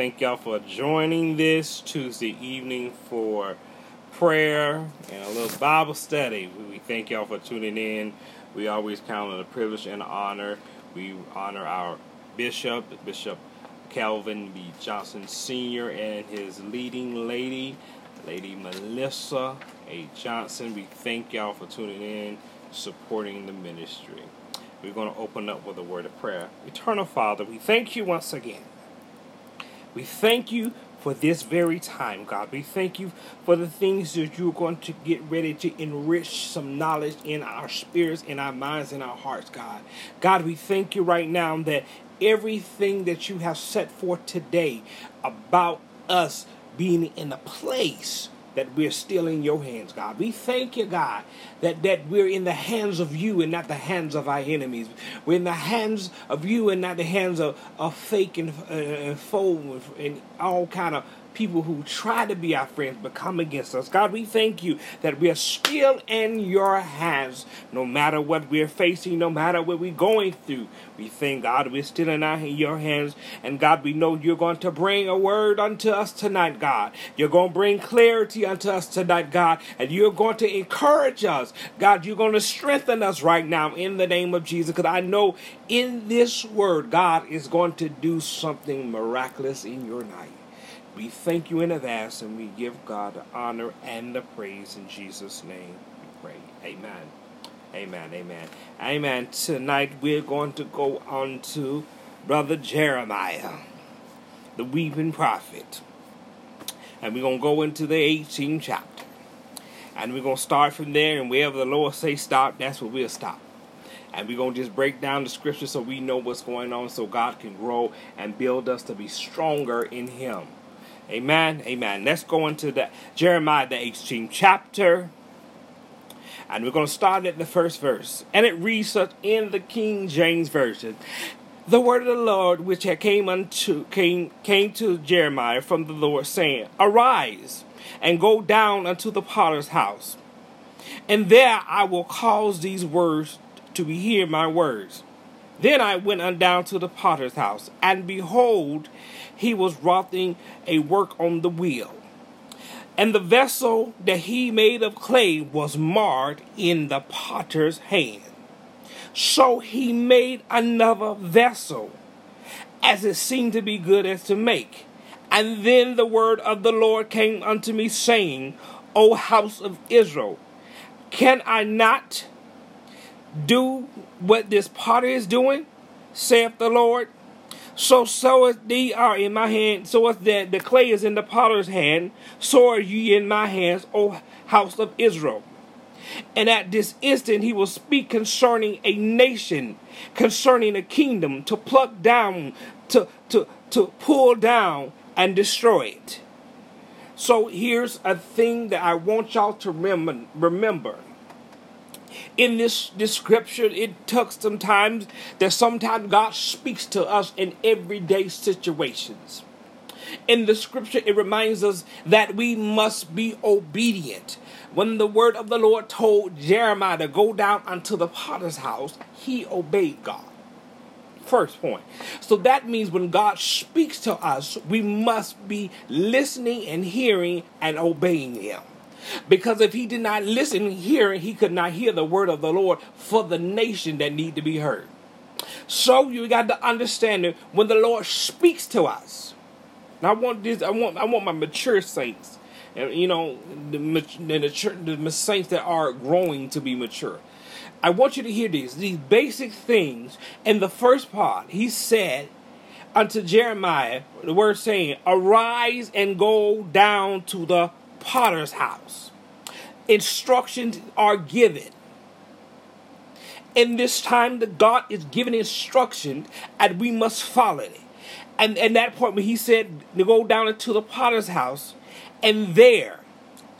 Thank y'all for joining this Tuesday evening for prayer and a little Bible study. We thank y'all for tuning in. We always count on the privilege and honor. We honor our bishop, Bishop Calvin B. Johnson Sr., and his leading lady, Lady Melissa A. Johnson. We thank y'all for tuning in, supporting the ministry. We're going to open up with a word of prayer. Eternal Father, we thank you once again we thank you for this very time, God. We thank you for the things that you're going to get ready to enrich some knowledge in our spirits, in our minds, in our hearts, God. God, we thank you right now that everything that you have set forth today about us being in a place that we're still in your hands, God. We thank you, God, that, that we're in the hands of you and not the hands of our enemies. We're in the hands of you and not the hands of, of fake and, uh, and foe and all kind of people who try to be our friends but come against us. God, we thank you that we are still in your hands no matter what we're facing, no matter what we're going through. We thank God we're still in, our, in your hands. And God, we know you're going to bring a word unto us tonight, God. You're going to bring clarity unto us tonight, God. And you're going to encourage us. God, you're going to strengthen us right now in the name of Jesus. Because I know in this word, God is going to do something miraculous in your night. We thank you in advance and we give God the honor and the praise in Jesus' name. We pray. Amen. Amen. Amen. Amen. Tonight we're going to go on to Brother Jeremiah, the weeping prophet. And we're going to go into the 18th chapter. And we're going to start from there, and wherever the Lord say stop, that's where we'll stop. And we're going to just break down the scripture so we know what's going on so God can grow and build us to be stronger in Him. Amen. Amen. Let's go into the Jeremiah the 18th chapter. And we're going to start at the first verse. And it reads in the King James Version. The word of the Lord which came unto came came to Jeremiah from the Lord, saying, Arise and go down unto the potter's house, and there I will cause these words to be hear my words. Then I went down to the potter's house, and behold, he was wroughing a work on the wheel. And the vessel that he made of clay was marred in the potter's hand. So he made another vessel, as it seemed to be good as to make. And then the word of the Lord came unto me, saying, O house of Israel, can I not do what this potter is doing? saith the Lord. So so as they are in my hand, so as that the clay is in the potter's hand, so are ye in my hands, O house of Israel. And at this instant he will speak concerning a nation, concerning a kingdom, to pluck down, to to to pull down and destroy it. So here's a thing that I want y'all to remember remember. In this description, it took some times that sometimes God speaks to us in everyday situations. In the scripture, it reminds us that we must be obedient. When the word of the Lord told Jeremiah to go down unto the potter's house, he obeyed God. First point. So that means when God speaks to us, we must be listening and hearing and obeying Him. Because if he did not listen, hear, he could not hear the word of the Lord for the nation that need to be heard. So you got to understand that when the Lord speaks to us, I want this. I want. I want my mature saints, and you know, the the, the, the saints that are growing to be mature. I want you to hear these these basic things. In the first part, he said unto Jeremiah, the word saying, "Arise and go down to the potter's house. Instructions are given. In this time, the God is giving instruction, and we must follow it. And at that point, when he said go down into the potter's house, and there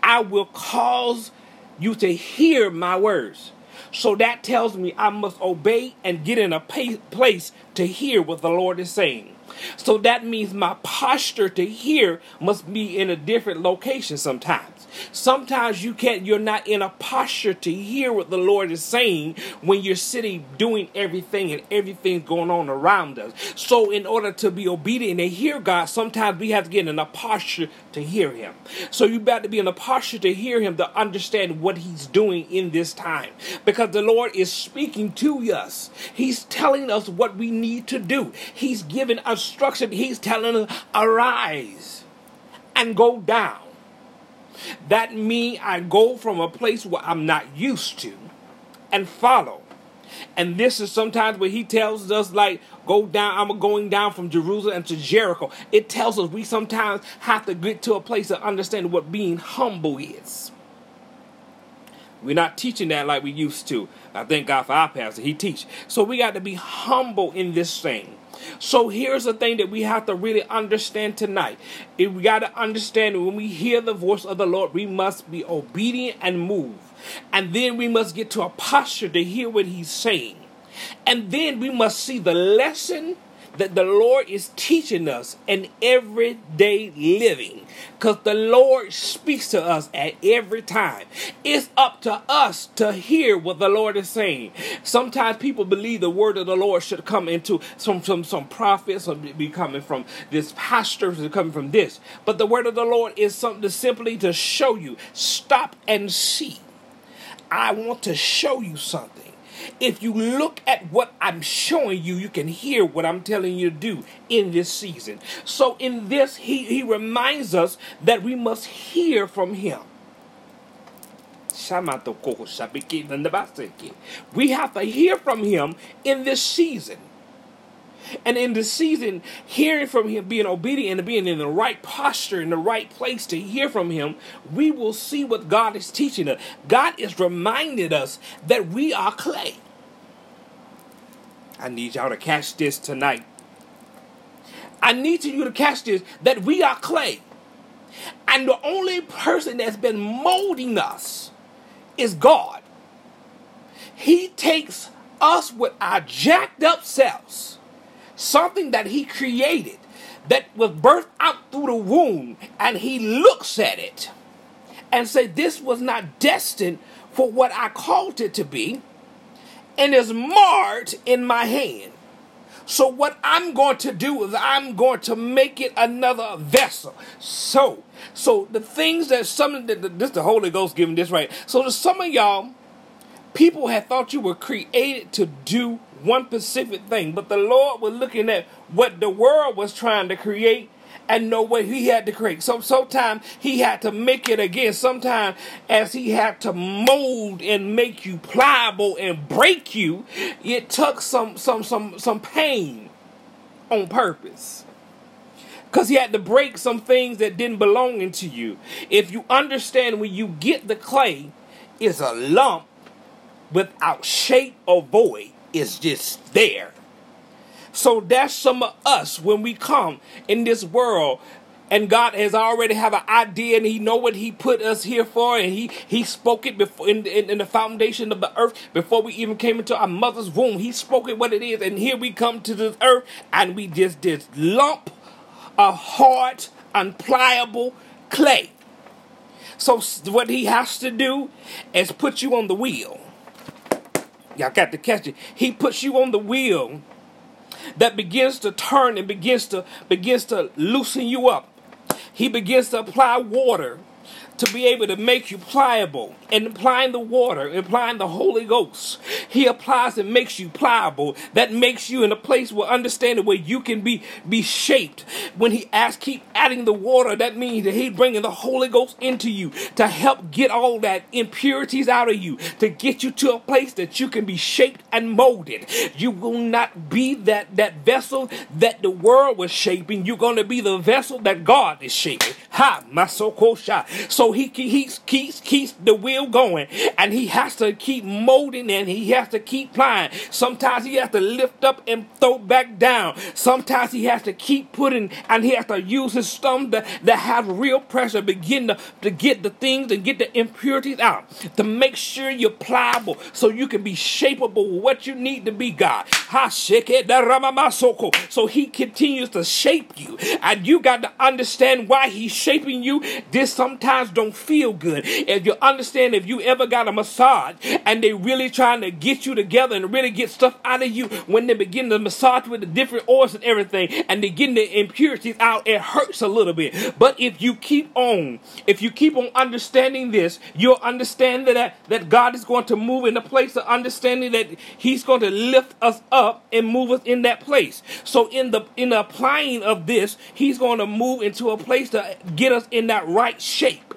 I will cause you to hear my words. So that tells me I must obey and get in a place to hear what the Lord is saying. So that means my posture to hear must be in a different location sometimes. Sometimes you can't, you're not in a posture to hear what the Lord is saying when you're sitting doing everything and everything's going on around us. So, in order to be obedient and hear God, sometimes we have to get in a posture to hear Him. So, you got to be in a posture to hear Him to understand what He's doing in this time because the Lord is speaking to us. He's telling us what we need to do, He's giving instruction, He's telling us, arise and go down. That means I go from a place where I'm not used to and follow. And this is sometimes where he tells us, like, go down, I'm going down from Jerusalem to Jericho. It tells us we sometimes have to get to a place of understanding what being humble is. We're not teaching that like we used to. I thank God for our pastor. He teach. So we got to be humble in this thing. So here's the thing that we have to really understand tonight. If we got to understand when we hear the voice of the Lord, we must be obedient and move. And then we must get to a posture to hear what he's saying. And then we must see the lesson that the Lord is teaching us in everyday living. Because the Lord speaks to us at every time. It's up to us to hear what the Lord is saying. Sometimes people believe the word of the Lord should come into some some, some prophets or be coming from this pastors or coming from this. But the word of the Lord is something to simply to show you. Stop and see. I want to show you something. If you look at what I'm showing you, you can hear what I'm telling you to do in this season. So, in this, he, he reminds us that we must hear from him. We have to hear from him in this season. And in the season, hearing from him, being obedient and being in the right posture, in the right place to hear from him, we will see what God is teaching us. God is reminding us that we are clay. I need y'all to catch this tonight. I need you to catch this that we are clay. And the only person that's been molding us is God. He takes us with our jacked up selves, something that He created that was birthed out through the womb, and He looks at it and say, "This was not destined for what I called it to be." and is marred in my hand. So what I'm going to do is I'm going to make it another vessel. So, so the things that some this the Holy Ghost giving this right. So to some of y'all, people have thought you were created to do one specific thing, but the Lord was looking at what the world was trying to create and know what he had to create. So sometimes he had to make it again. Sometimes as he had to mold and make you pliable and break you, it took some some some some pain on purpose. Because he had to break some things that didn't belong into you. If you understand when you get the clay, it's a lump without shape or void. It's just there. So that's some of us when we come in this world and God has already have an idea and he know what he put us here for and he he spoke it before in, in, in, the foundation of the earth before we even came into our mother's womb. He spoke it what it is and here we come to this earth and we just this lump of hard unpliable clay. So what he has to do is put you on the wheel y'all got to catch it he puts you on the wheel that begins to turn and begins to begins to loosen you up. He begins to apply water to be able to make you pliable and applying the water, applying the Holy Ghost. He applies and makes you pliable. That makes you in a place where understanding where you can be be shaped. When he asks, keep adding the water, that means that he's bringing the Holy Ghost into you to help get all that impurities out of you, to get you to a place that you can be shaped and molded. You will not be that that vessel that the world was shaping. You're going to be the vessel that God is shaping. Ha, my so So He he keeps keeps the wheel going, and he has to keep molding, and he has to keep plying. Sometimes he has to lift up and throw back down. Sometimes he has to keep putting, and he has to use his thumb that, that have real pressure, begin to, to get the things and get the impurities out, to make sure you're pliable, so you can be shapeable what you need to be, God. So he continues to shape you, and you got to understand why he's shaping you. This sometimes don't feel good. If you understand, if you ever got a massage and they really trying to get you together and really get stuff out of you, when they begin to massage with the different oils and everything, and they getting the impurities out, it hurts a little bit. But if you keep on, if you keep on understanding this, you'll understand that that God is going to move in a place of understanding that He's going to lift us up and move us in that place. So in the in the applying of this, He's going to move into a place to get us in that right shape.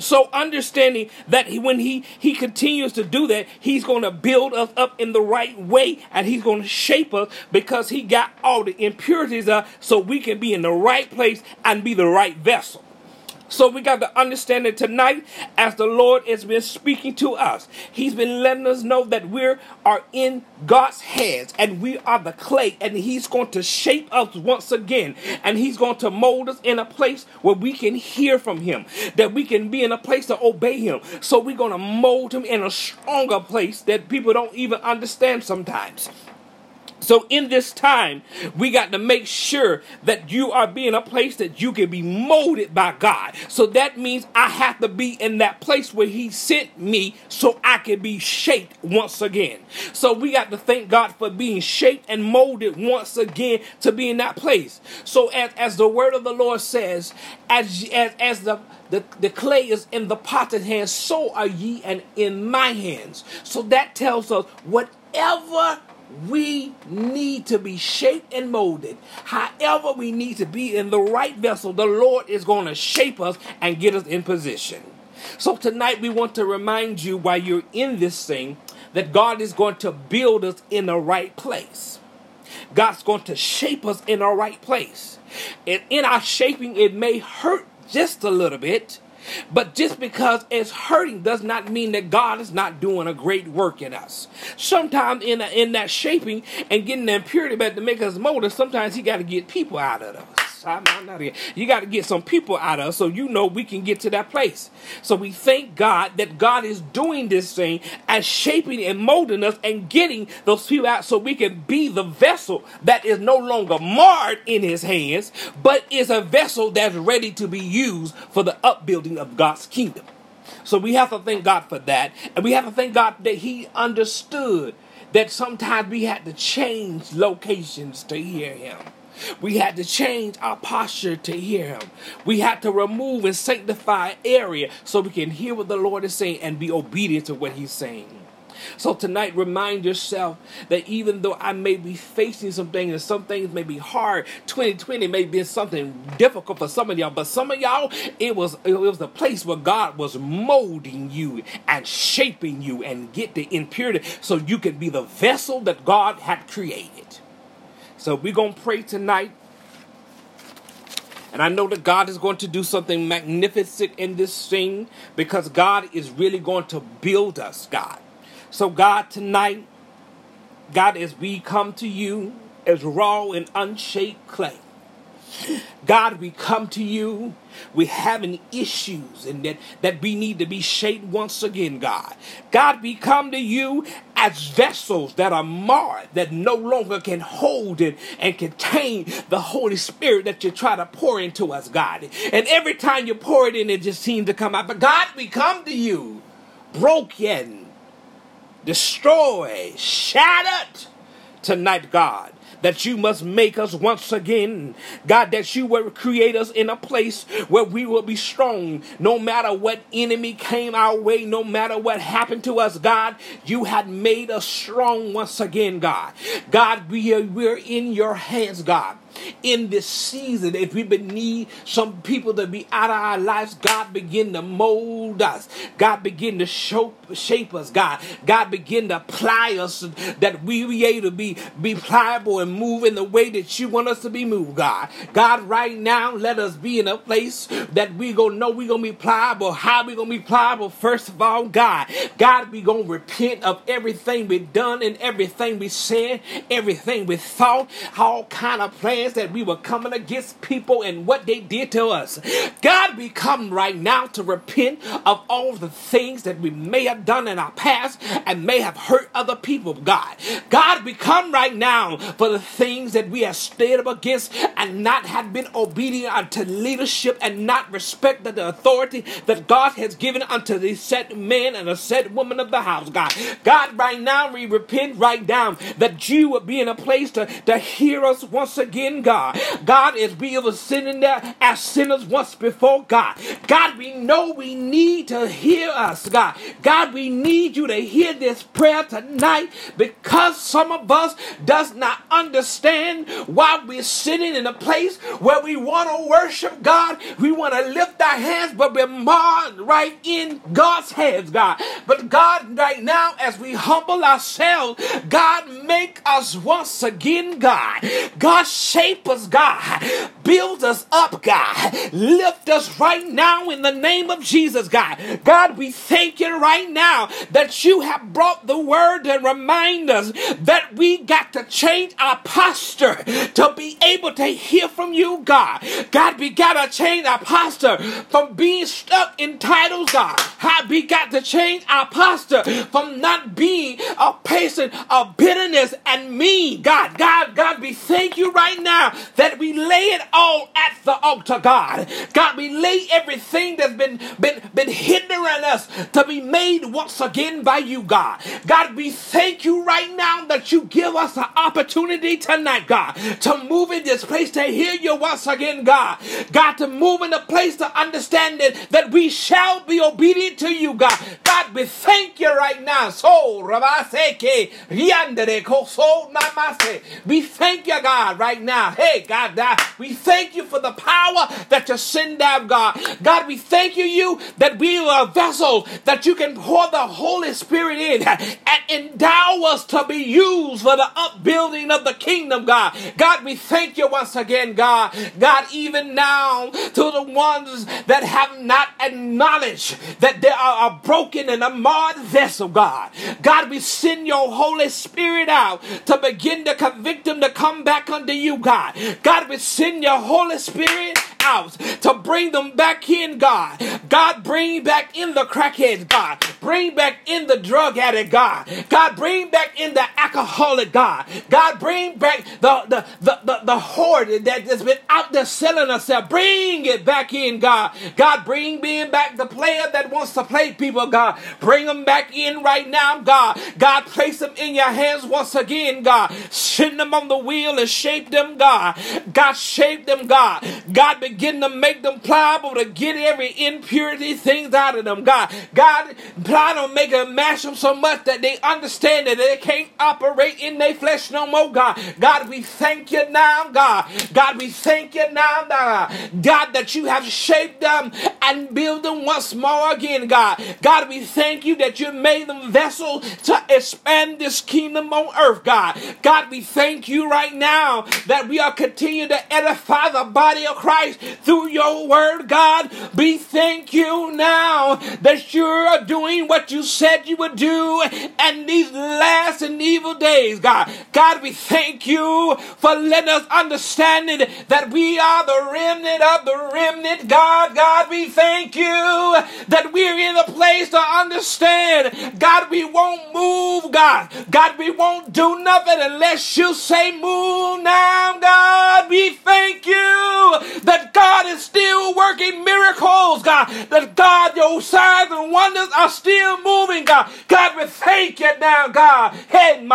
So understanding that he, when he he continues to do that, he's going to build us up in the right way, and he's going to shape us because he got all the impurities up, so we can be in the right place and be the right vessel. So we got to understand it tonight as the Lord has been speaking to us. He's been letting us know that we are in God's hands and we are the clay and he's going to shape us once again and he's going to mold us in a place where we can hear from him, that we can be in a place to obey him. So we're going to mold him in a stronger place that people don't even understand sometimes. So in this time, we got to make sure that you are being a place that you can be molded by God. So that means I have to be in that place where He sent me so I can be shaped once again. So we got to thank God for being shaped and molded once again to be in that place. So as, as the word of the Lord says, as as, as the the, the clay is in the potter's hands, so are ye and in my hands. So that tells us whatever we need to be shaped and molded. However, we need to be in the right vessel. The Lord is going to shape us and get us in position. So, tonight we want to remind you while you're in this thing that God is going to build us in the right place. God's going to shape us in the right place. And in our shaping, it may hurt just a little bit but just because it's hurting does not mean that God is not doing a great work in us. Sometimes in, in that shaping and getting the impurity back to make us mold, sometimes He got to get people out of us. You got to get some people out of us so you know we can get to that place. So we thank God that God is doing this thing and shaping and molding us and getting those people out so we can be the vessel that is no longer marred in his hands, but is a vessel that's ready to be used for the upbuilding of God's kingdom. So we have to thank God for that. And we have to thank God that he understood that sometimes we had to change locations to hear him. We had to change our posture to hear Him. We had to remove and sanctify area so we can hear what the Lord is saying and be obedient to what He's saying. So tonight, remind yourself that even though I may be facing some things and some things may be hard, 2020 may be something difficult for some of y'all, but some of y'all, it was it was the place where God was molding you and shaping you and get the impurity so you can be the vessel that God had created. So we're going to pray tonight. And I know that God is going to do something magnificent in this thing because God is really going to build us, God. So, God, tonight, God, as we come to you as raw and unshaped clay, God, we come to you. We're having issues and that, that we need to be shaped once again, God. God, we come to you as vessels that are marred, that no longer can hold it and contain the Holy Spirit that you try to pour into us, God. And every time you pour it in, it just seems to come out. But God, we come to you broken, destroyed, shattered tonight, God that you must make us once again. God, that you will create us in a place where we will be strong no matter what enemy came our way, no matter what happened to us, God. You had made us strong once again, God. God, we are, we're in your hands, God. In this season. If we need some people to be out of our lives, God begin to mold us. God begin to show, shape us, God. God begin to apply us that we be able to be, be pliable and move in the way that you want us to be moved, God. God, right now, let us be in a place that we gonna know we gonna be pliable. How we gonna be pliable? First of all, God. God, we gonna repent of everything we done and everything we said, everything we thought, all kind of plans that we were coming against people and what they did to us. God, we come right now to repent of all the things that we may have done in our past and may have hurt other people, God. God, we come right now for the things that we have stood up against and not have been obedient unto leadership and not respected the authority that God has given unto the set man and the set woman of the house, God. God, right now we repent right now that you would be in a place to, to hear us once again, God. God, as we were sitting there as sinners once before, God. God, we know we need to hear us, God. God, we need you to hear this prayer tonight because some of us does not understand why we're sitting in a place where we want to worship God. We want to lift our hands, but we're marred right in God's hands, God. But God, right now, as we humble ourselves, God, make us once again, God. God, shape us, God. Build us up, God. Lift us right now in the name of Jesus, God. God, we thank you right now that you have brought the word to remind us that we got to change our posture to be able to hear from you, God. God, we got to change our posture from being stuck in titles, God. We got to change our posture from not being a person of bitterness and me, God. God, God, we thank you right now that we lay it all at the altar, God. God, we lay everything that's been, been, been hindering us to be made once again by you, God. God, we thank you right now that you give us an opportunity tonight, God, to move in this place to hear you once again, God. God, to move in a place to understand it, that we shall be obedient to you, God. God, we thank you right now. So, Namase. We thank you, God, right now. Hey, God, God, we thank you for the power that you send down, God. God, we thank you, you that we are vessels that you can pour the Holy Spirit in and endow us to be used for the upbuilding of the kingdom, God. God, we thank you once again, God. God, even now to the ones that have not acknowledged that they are a broken and a marred vessel, God. God, we send your Holy Spirit out to begin to convict them to come back unto you, God. God, we send your Holy Spirit out to bring them back in, God. God, bring back in the crackheads, God. Bring back in the drug addict, God. God, bring back in the alcoholic, God. God, bring back the, the, the, the, the hoard that has been out there selling herself. Bring it back in, God. God, bring being back the player that wants to play people, God. Bring them back in right now, God. God, place them in your hands once again, God. Send them on the wheel and shape them, God. God, shape them, God. God, begin to make them pliable to get every impurity things out of them, God. God, plan on making them mash them so much that they understand that they can't operate in their flesh no more, God. God, we thank you now, God. God, we thank you now, God. God, that you have shaped them and built them once more again, God. God, we thank you that you made them vessels to expand this kingdom on earth, God. God, we thank you right now that we are continuing to edify the body of Christ through your word, God. We thank you now that you're doing what you said you would do and these last and evil days, God. God, we thank you for letting us understand it, that we are the remnant of the remnant, God. God, we thank you that we're in a place to understand. God, we won't move, God. God, we won't do nothing unless you say move now, God. We thank you that God is still working miracles, God. That God, your signs and wonders are still moving, God. God, we thank you now, God. Hey,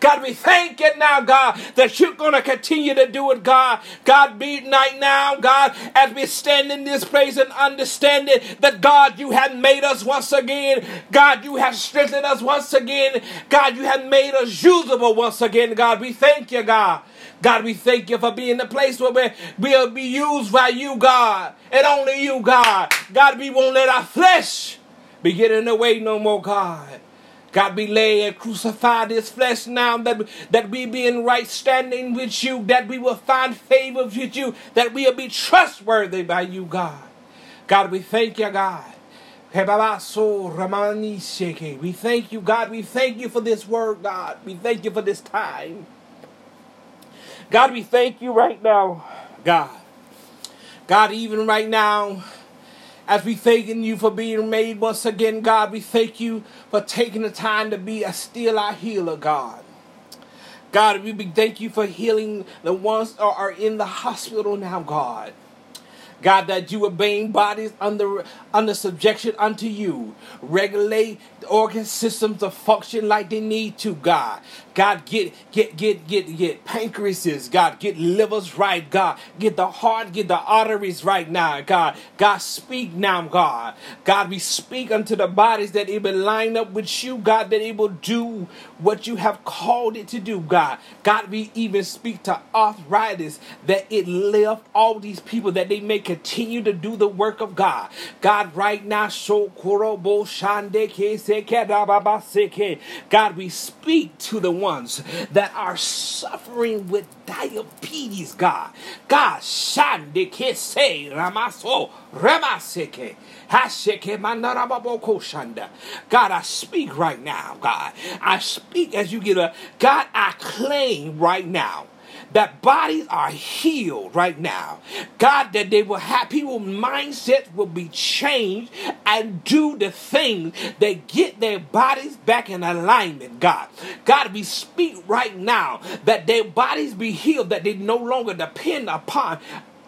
God, we thank you now, God, that you're going to continue to do it, God. God, be night now, God, as we stand in this place and understand it, that God, you have made us once again. God, you have strengthened us once again. God, you have made us usable once again, God. We thank you, God. God, we thank you for being the place where we, we'll be used by you, God, and only you, God. God, we won't let our flesh be getting away no more, God. God, we lay and crucify this flesh now that, that we be in right standing with you, that we will find favor with you, that we'll be trustworthy by you, God. God, we thank you, God. We thank you, God. We thank you for this word, God. We thank you for this time. God, we thank you right now, God. God, even right now, as we thanking you for being made once again, God, we thank you for taking the time to be a still our healer, God. God, we thank you for healing the ones that are in the hospital now, God. God, that you obeying bodies under under subjection unto you. Regulate the organ systems to function like they need to, God. God, get get get get get pancreases, God, get livers right, God. Get the heart, get the arteries right now, God. God, speak now, God. God, we speak unto the bodies that it will line up with you, God, that it will do what you have called it to do, God. God, we even speak to arthritis that it lift all these people that they may continue to do the work of God. God, right now, so God, we speak to the ones that are suffering with diabetes, God. God, shande ke se ramaso remaseke. God, I speak right now, God. I speak as you get a God, I claim right now that bodies are healed right now. God, that they will have people mindsets will be changed and do the things that get their bodies back in alignment, God. God, we speak right now that their bodies be healed, that they no longer depend upon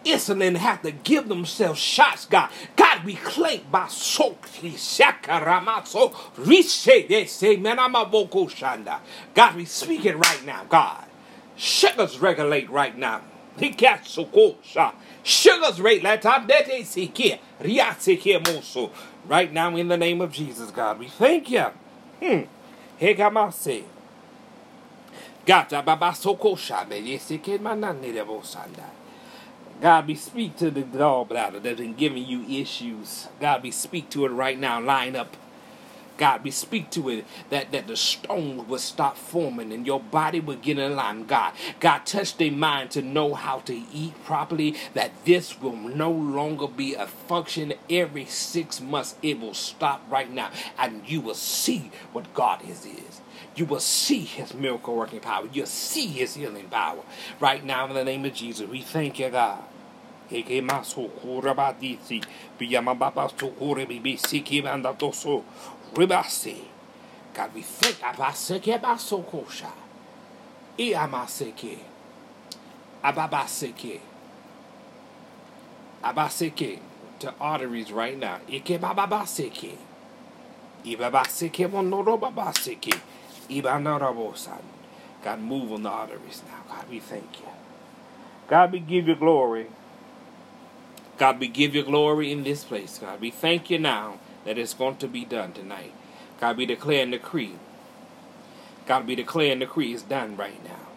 insulin have to give themselves shots, God. God, we claim by so God, we speak it right now, God. Sugars regulate right now. Sugars rate right now in the name of Jesus, God. We thank you. Hmm. Hegamase. Gata baba soko shabe yesike manani sanda. God, we speak to the gallbladder that's been giving you issues. God, we speak to it right now. Line up God, we speak to it that, that the stones will stop forming and your body will get in line. God, God, touch their mind to know how to eat properly, that this will no longer be a function every six months. It will stop right now, and you will see what God is. is. You will see his miracle working power. You'll see his healing power. Right now, in the name of Jesus, we thank you, God. Ribasi. God, we thank Abaseke Basokosha. Iamaseke. Ababaseke. Abaseke to arteries right now. Ike bababaseke. Ibabaseke monorobabaseke. Ibanarabosan. God, move on the arteries now. God, we thank you. God, we give you glory. God, we give you glory in this place. God, we thank you now that is going to be done tonight. God, we declare and decree. God, we declare and decree is done right now.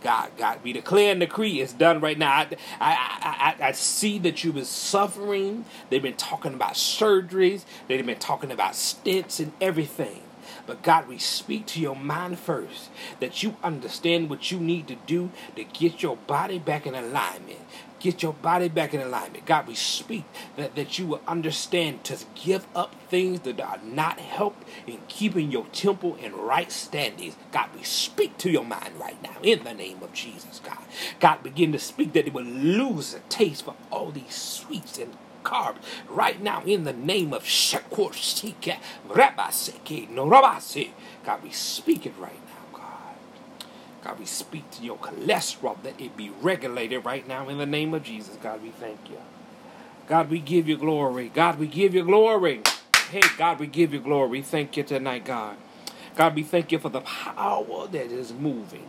God, God, we declare and decree it's done right now. I, I, I, I see that you've been suffering. They've been talking about surgeries. They've been talking about stents and everything. But God, we speak to your mind first that you understand what you need to do to get your body back in alignment. Get your body back in alignment. God, we speak that, that you will understand to give up things that are not help in keeping your temple in right standings. God, we speak to your mind right now in the name of Jesus, God. God, begin to speak that it will lose a taste for all these sweets and carbs right now in the name of Shakur Sika Rabaseke Norabase. God, we speak it right now. God, we speak to your cholesterol that it be regulated right now in the name of Jesus. God, we thank you. God, we give you glory. God, we give you glory. Hey, God, we give you glory. Thank you tonight, God. God, we thank you for the power that is moving.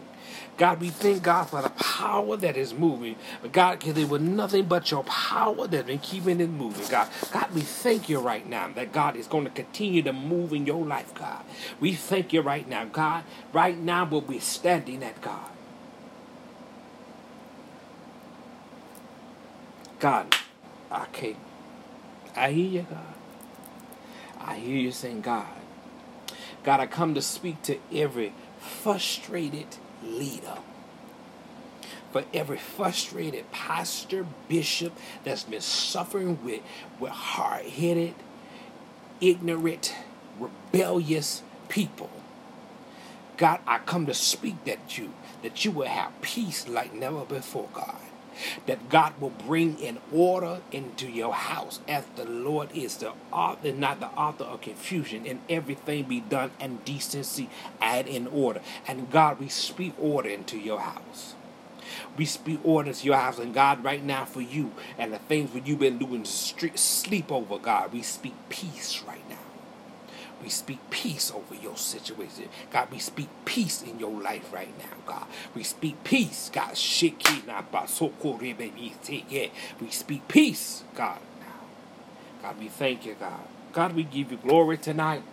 God, we thank God for the power that is moving. But God, because it was nothing but your power that's been keeping it moving, God. God, we thank you right now that God is going to continue to move in your life, God. We thank you right now, God. Right now, we're standing at, God. God, I can't. I hear you, God. I hear you saying, God. God, I come to speak to every frustrated leader. For every frustrated pastor, bishop that's been suffering with, with hard headed, ignorant, rebellious people. God, I come to speak that you, that you will have peace like never before, God that God will bring an order into your house as the Lord is the author, not the author of confusion, and everything be done in decency and in order. And God, we speak order into your house. We speak order to your house, and God, right now for you and the things that you've been doing sleep over, God, we speak peace right now. We speak peace over your situation. God, we speak peace in your life right now, God. We speak peace, God. We speak peace, God, now. God, we thank you, God. God, we give you glory tonight.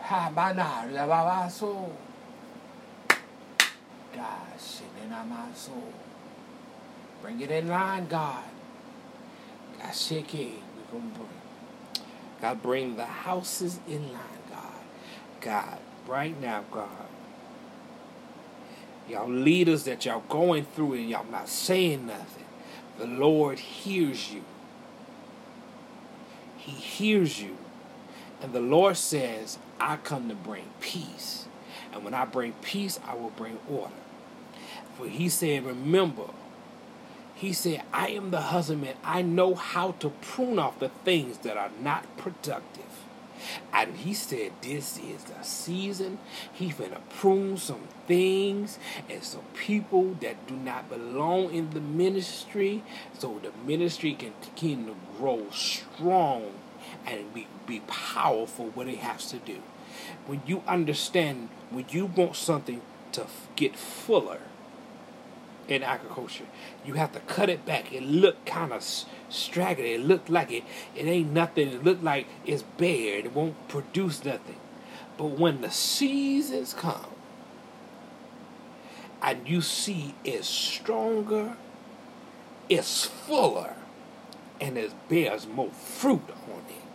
Habana Bring it in line, God. Gashiki. We're gonna bring. God, bring the houses in line, God. God, right now, God. Y'all leaders that y'all going through and y'all not saying nothing. The Lord hears you. He hears you. And the Lord says, I come to bring peace. And when I bring peace, I will bring order. For he said, Remember, he said, I am the husbandman. I know how to prune off the things that are not productive. And he said, This is the season. He's going to prune some things and some people that do not belong in the ministry so the ministry can continue to grow strong and be, be powerful what it has to do. When you understand, when you want something to get fuller in agriculture, you have to cut it back. It look kind of straggly. It look like it, it ain't nothing. It look like it's bare. It won't produce nothing. But when the seasons come and you see it's stronger, it's fuller, and it bears more fruit on it.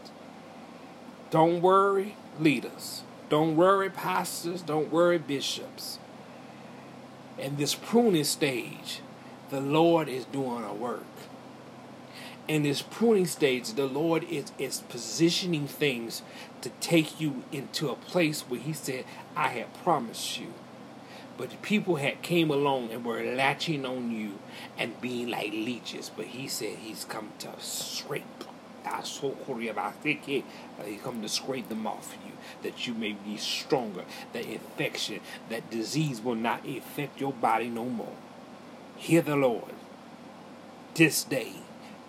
Don't worry, leaders. Don't worry, pastors. Don't worry, bishops. In this pruning stage, the Lord is doing a work. In this pruning stage, the Lord is, is positioning things to take you into a place where He said, I have promised you. But the people had came along and were latching on you and being like leeches. But he said he's come to scrape. Uh, he come to scrape them off you, that you may be stronger. That infection, that disease will not affect your body no more. Hear the Lord. This day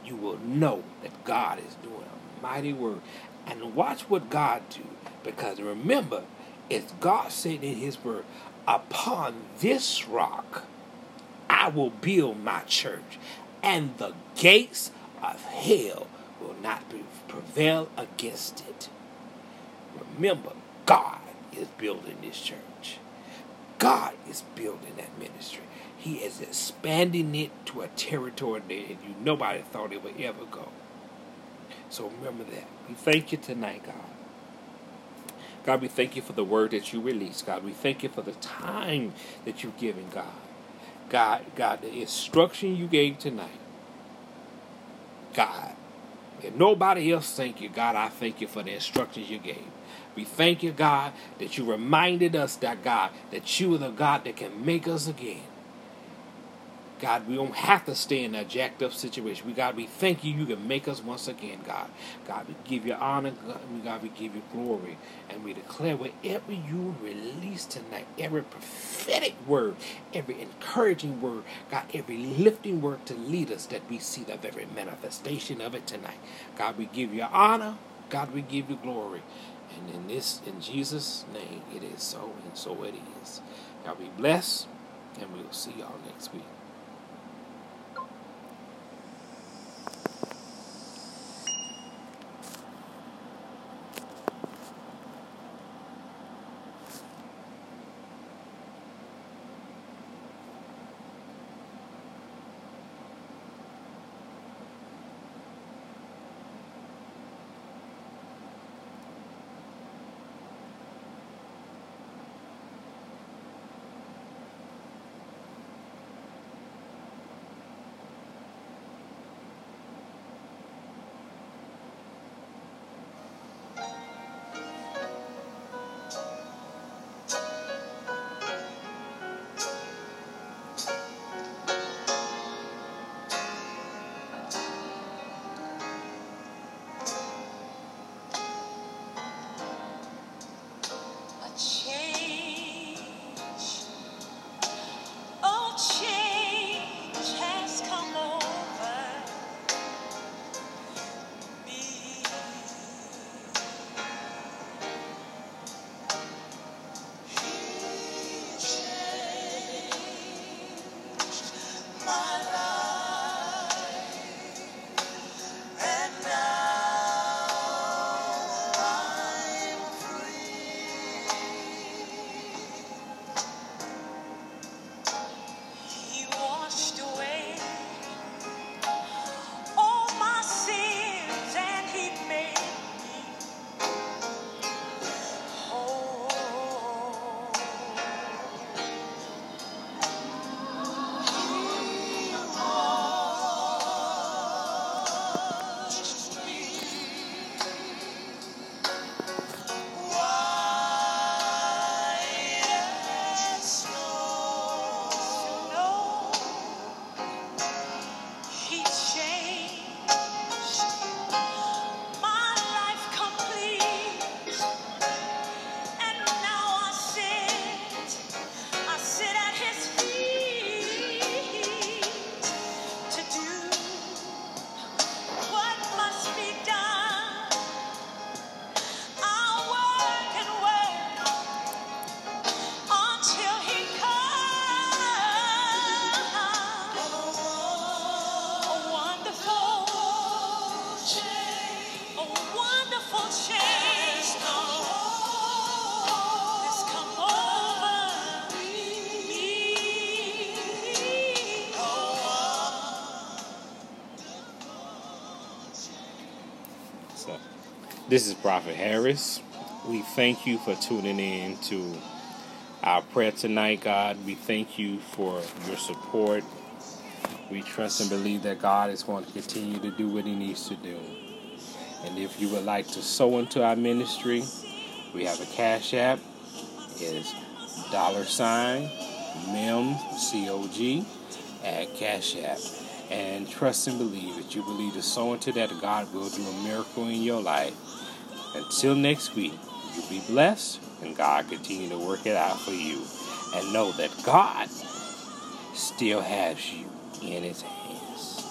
you will know that God is doing a mighty work. And watch what God do. Because remember, it's God said in his word, Upon this rock I will build my church, and the gates of hell not prevail against it. Remember, God is building this church. God is building that ministry. He is expanding it to a territory that you nobody thought it would ever go. So remember that. We thank you tonight, God. God, we thank you for the word that you released. God, we thank you for the time that you've given, God. God, God, the instruction you gave tonight. God, nobody else thank you, God. I thank you for the instructions you gave. We thank you, God, that you reminded us that God, that you are the God that can make us again. God, we don't have to stay in that jacked up situation. We God, we thank you. You can make us once again, God. God, we give you honor. God, we, God, we give you glory. And we declare whatever you release tonight, every prophetic word, every encouraging word, God, every lifting word to lead us, that we see the very manifestation of it tonight. God, we give you honor. God, we give you glory. And in this, in Jesus' name, it is so, and so it is. God be blessed, and we'll see y'all next week. This is Prophet Harris. We thank you for tuning in to our prayer tonight, God. We thank you for your support. We trust and believe that God is going to continue to do what He needs to do. And if you would like to sow into our ministry, we have a cash app. It is dollar sign mem cog at cash app. And trust and believe that you believe to sow into that God will do a miracle in your life. Until next week, you be blessed and God continue to work it out for you. And know that God still has you in his hands.